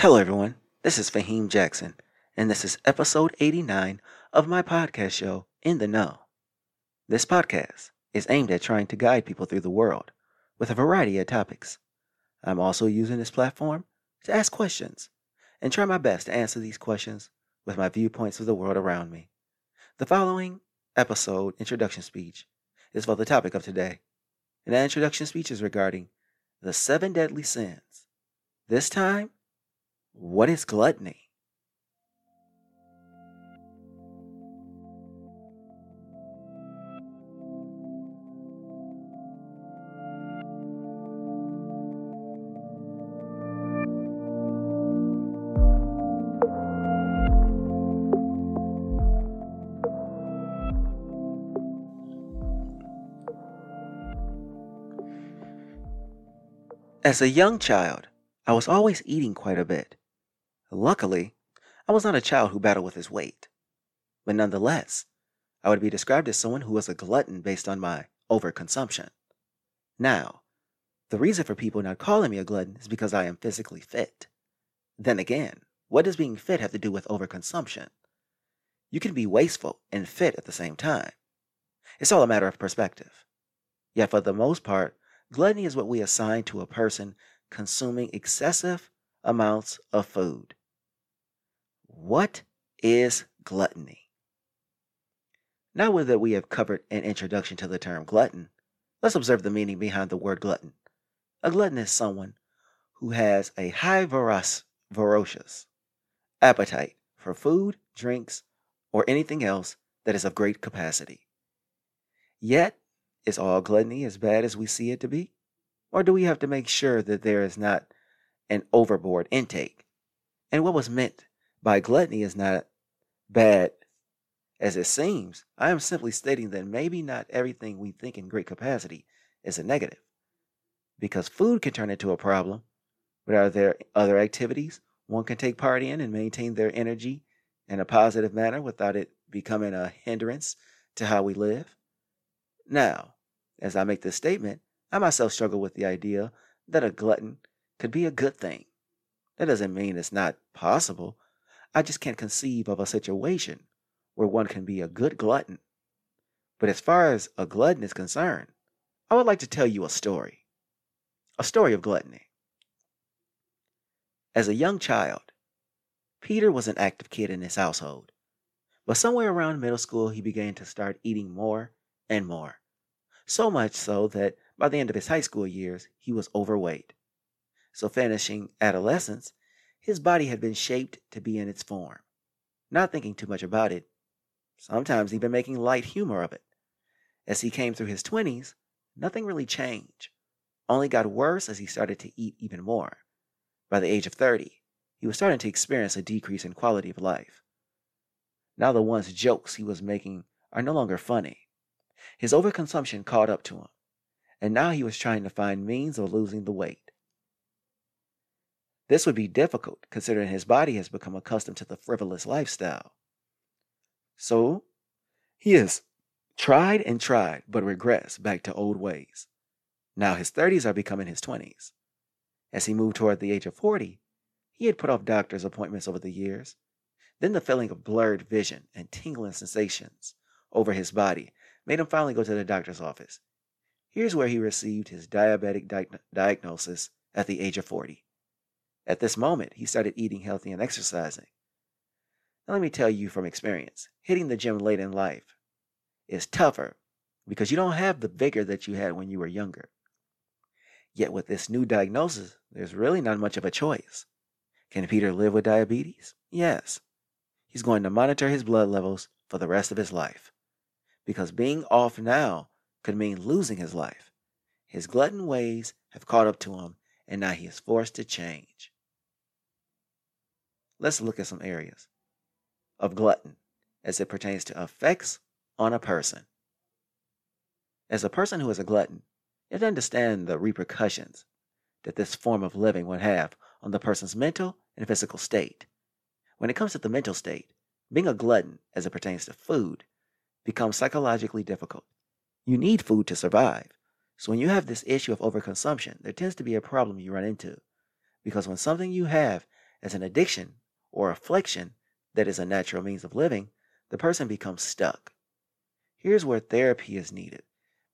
Hello, everyone. This is Faheem Jackson, and this is episode 89 of my podcast show, In the Know. This podcast is aimed at trying to guide people through the world with a variety of topics. I'm also using this platform to ask questions and try my best to answer these questions with my viewpoints of the world around me. The following episode introduction speech is for the topic of today, and that introduction speech is regarding the seven deadly sins. This time, what is gluttony? As a young child, I was always eating quite a bit. Luckily, I was not a child who battled with his weight. But nonetheless, I would be described as someone who was a glutton based on my overconsumption. Now, the reason for people not calling me a glutton is because I am physically fit. Then again, what does being fit have to do with overconsumption? You can be wasteful and fit at the same time. It's all a matter of perspective. Yet, for the most part, gluttony is what we assign to a person consuming excessive amounts of food. What is gluttony? Now that we have covered an introduction to the term glutton, let's observe the meaning behind the word glutton. A glutton is someone who has a high vorac- ferocious appetite for food, drinks, or anything else that is of great capacity. Yet, is all gluttony as bad as we see it to be? Or do we have to make sure that there is not an overboard intake? And what was meant by gluttony is not bad as it seems. I am simply stating that maybe not everything we think in great capacity is a negative. Because food can turn into a problem, but are there other activities one can take part in and maintain their energy in a positive manner without it becoming a hindrance to how we live? Now, as I make this statement, I myself struggle with the idea that a glutton could be a good thing. That doesn't mean it's not possible. I just can't conceive of a situation where one can be a good glutton. But as far as a glutton is concerned, I would like to tell you a story. A story of gluttony. As a young child, Peter was an active kid in his household. But somewhere around middle school, he began to start eating more and more. So much so that by the end of his high school years, he was overweight. So, finishing adolescence, his body had been shaped to be in its form. Not thinking too much about it, sometimes even making light humor of it. As he came through his 20s, nothing really changed, only got worse as he started to eat even more. By the age of 30, he was starting to experience a decrease in quality of life. Now, the once jokes he was making are no longer funny. His overconsumption caught up to him, and now he was trying to find means of losing the weight. This would be difficult considering his body has become accustomed to the frivolous lifestyle. So, he has tried and tried, but regrets back to old ways. Now his 30s are becoming his 20s. As he moved toward the age of 40, he had put off doctor's appointments over the years. Then the feeling of blurred vision and tingling sensations over his body made him finally go to the doctor's office. Here's where he received his diabetic di- diagnosis at the age of 40. At this moment, he started eating healthy and exercising. Now, let me tell you from experience hitting the gym late in life is tougher because you don't have the vigor that you had when you were younger. Yet, with this new diagnosis, there's really not much of a choice. Can Peter live with diabetes? Yes. He's going to monitor his blood levels for the rest of his life. Because being off now could mean losing his life. His glutton ways have caught up to him, and now he is forced to change. Let's look at some areas of glutton as it pertains to effects on a person. As a person who is a glutton, you have to understand the repercussions that this form of living would have on the person's mental and physical state. When it comes to the mental state, being a glutton as it pertains to food becomes psychologically difficult. You need food to survive. So when you have this issue of overconsumption, there tends to be a problem you run into. Because when something you have as an addiction or affliction that is a natural means of living, the person becomes stuck. Here's where therapy is needed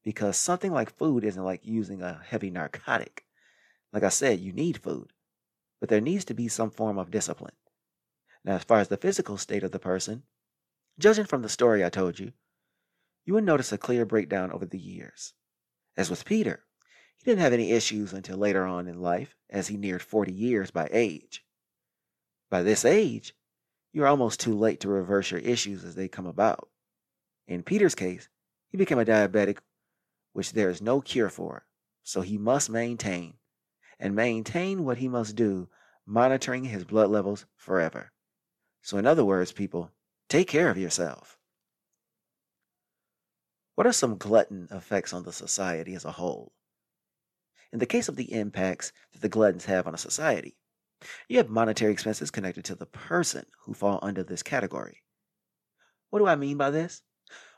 because something like food isn't like using a heavy narcotic. Like I said, you need food, but there needs to be some form of discipline. Now, as far as the physical state of the person, judging from the story I told you, you would notice a clear breakdown over the years. As with Peter, he didn't have any issues until later on in life, as he neared 40 years by age. By this age, you're almost too late to reverse your issues as they come about. In Peter's case, he became a diabetic, which there is no cure for, so he must maintain, and maintain what he must do, monitoring his blood levels forever. So, in other words, people, take care of yourself. What are some glutton effects on the society as a whole? In the case of the impacts that the gluttons have on a society, you have monetary expenses connected to the person who fall under this category. What do I mean by this?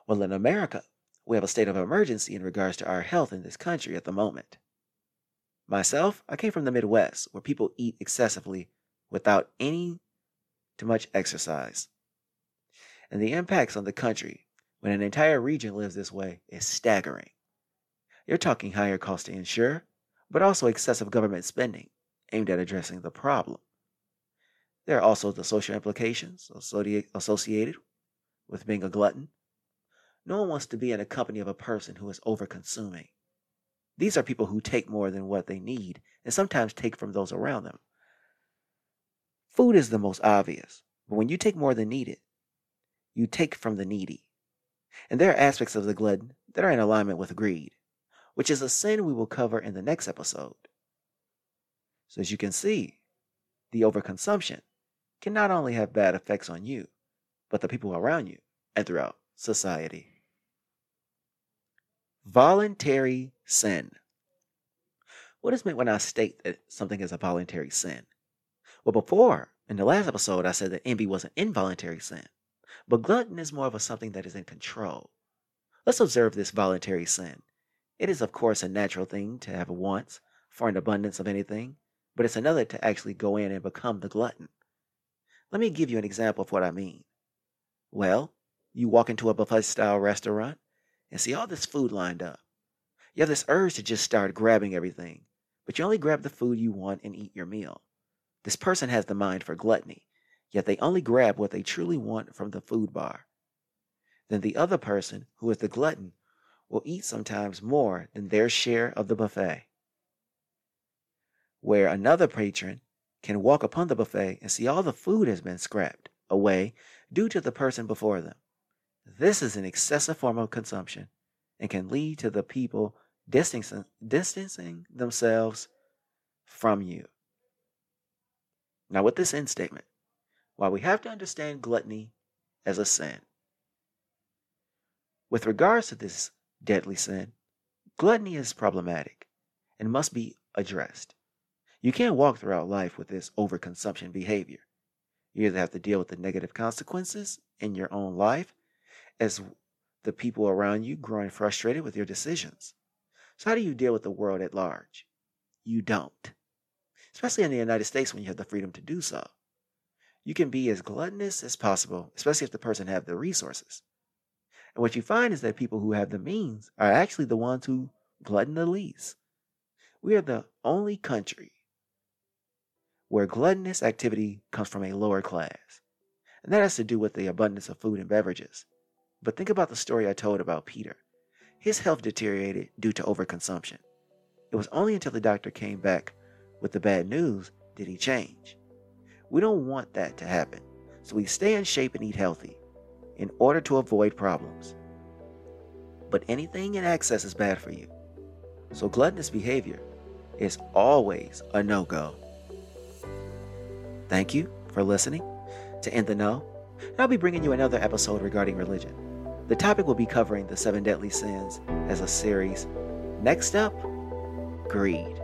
Well, in America, we have a state of emergency in regards to our health in this country at the moment. Myself, I came from the Midwest, where people eat excessively without any too much exercise. And the impacts on the country when an entire region lives this way is staggering. You're talking higher costs to insure, but also excessive government spending aimed at addressing the problem. There are also the social implications associated with being a glutton. No one wants to be in the company of a person who is over consuming. These are people who take more than what they need and sometimes take from those around them. Food is the most obvious, but when you take more than needed, you take from the needy. And there are aspects of the glutton that are in alignment with greed, which is a sin we will cover in the next episode. So, as you can see, the overconsumption can not only have bad effects on you, but the people around you and throughout society. Voluntary sin. What is meant when I state that something is a voluntary sin? Well, before, in the last episode, I said that envy was an involuntary sin. But glutton is more of a something that is in control. Let's observe this voluntary sin. It is, of course, a natural thing to have wants for an abundance of anything, but it's another to actually go in and become the glutton. Let me give you an example of what I mean. Well, you walk into a buffet style restaurant and see all this food lined up. You have this urge to just start grabbing everything, but you only grab the food you want and eat your meal. This person has the mind for gluttony yet they only grab what they truly want from the food bar. Then the other person, who is the glutton, will eat sometimes more than their share of the buffet. Where another patron can walk upon the buffet and see all the food has been scrapped away due to the person before them. This is an excessive form of consumption and can lead to the people distancing, distancing themselves from you. Now, with this end statement, while we have to understand gluttony as a sin, with regards to this deadly sin, gluttony is problematic and must be addressed. You can't walk throughout life with this overconsumption behavior. You either have to deal with the negative consequences in your own life as the people around you growing frustrated with your decisions. So, how do you deal with the world at large? You don't. Especially in the United States when you have the freedom to do so you can be as gluttonous as possible, especially if the person have the resources. And what you find is that people who have the means are actually the ones who glutton the least. We are the only country where gluttonous activity comes from a lower class. And that has to do with the abundance of food and beverages. But think about the story I told about Peter. His health deteriorated due to overconsumption. It was only until the doctor came back with the bad news did he change. We don't want that to happen. So we stay in shape and eat healthy in order to avoid problems. But anything in excess is bad for you. So gluttonous behavior is always a no go. Thank you for listening to In the Know. And I'll be bringing you another episode regarding religion. The topic will be covering the seven deadly sins as a series. Next up, greed.